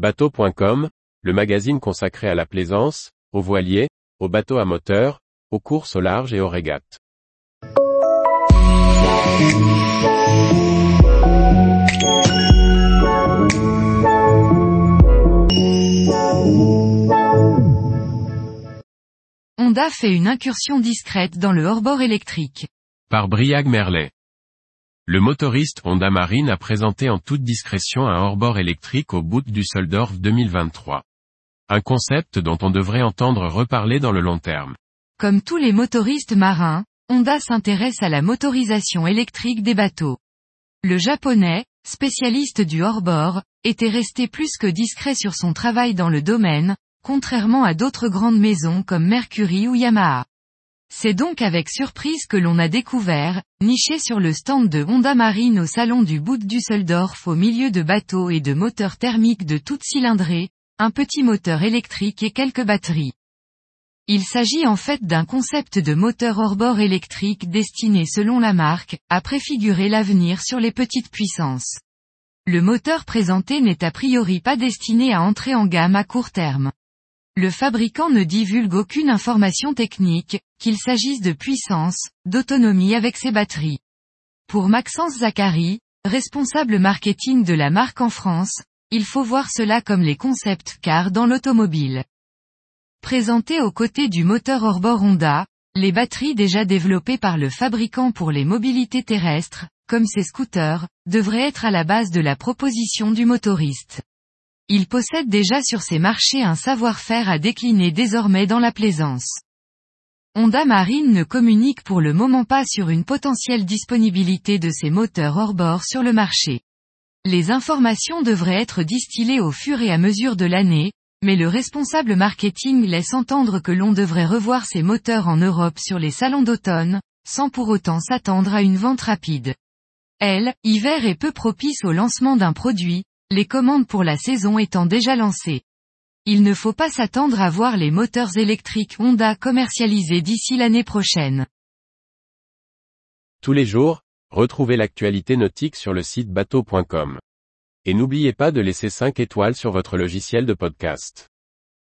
Bateau.com, le magazine consacré à la plaisance, aux voiliers, aux bateaux à moteur, aux courses au large et aux régates. Honda fait une incursion discrète dans le hors-bord électrique. Par Briag Merlet. Le motoriste Honda Marine a présenté en toute discrétion un hors-bord électrique au bout du Soldorf 2023. Un concept dont on devrait entendre reparler dans le long terme. Comme tous les motoristes marins, Honda s'intéresse à la motorisation électrique des bateaux. Le japonais, spécialiste du hors-bord, était resté plus que discret sur son travail dans le domaine, contrairement à d'autres grandes maisons comme Mercury ou Yamaha. C'est donc avec surprise que l'on a découvert, niché sur le stand de Honda Marine au salon du Bout Düsseldorf au milieu de bateaux et de moteurs thermiques de toute cylindrée, un petit moteur électrique et quelques batteries. Il s'agit en fait d'un concept de moteur hors-bord électrique destiné selon la marque, à préfigurer l'avenir sur les petites puissances. Le moteur présenté n'est a priori pas destiné à entrer en gamme à court terme. Le fabricant ne divulgue aucune information technique, qu'il s'agisse de puissance, d'autonomie avec ses batteries. Pour Maxence Zachary, responsable marketing de la marque en France, il faut voir cela comme les concepts car dans l'automobile. Présenté aux côtés du moteur hors-bord Honda, les batteries déjà développées par le fabricant pour les mobilités terrestres, comme ses scooters, devraient être à la base de la proposition du motoriste. Il possède déjà sur ses marchés un savoir-faire à décliner désormais dans la plaisance. Honda Marine ne communique pour le moment pas sur une potentielle disponibilité de ses moteurs hors-bord sur le marché. Les informations devraient être distillées au fur et à mesure de l'année, mais le responsable marketing laisse entendre que l'on devrait revoir ces moteurs en Europe sur les salons d'automne, sans pour autant s'attendre à une vente rapide. Elle, hiver est peu propice au lancement d'un produit, les commandes pour la saison étant déjà lancées. Il ne faut pas s'attendre à voir les moteurs électriques Honda commercialisés d'ici l'année prochaine. Tous les jours, retrouvez l'actualité nautique sur le site bateau.com. Et n'oubliez pas de laisser 5 étoiles sur votre logiciel de podcast.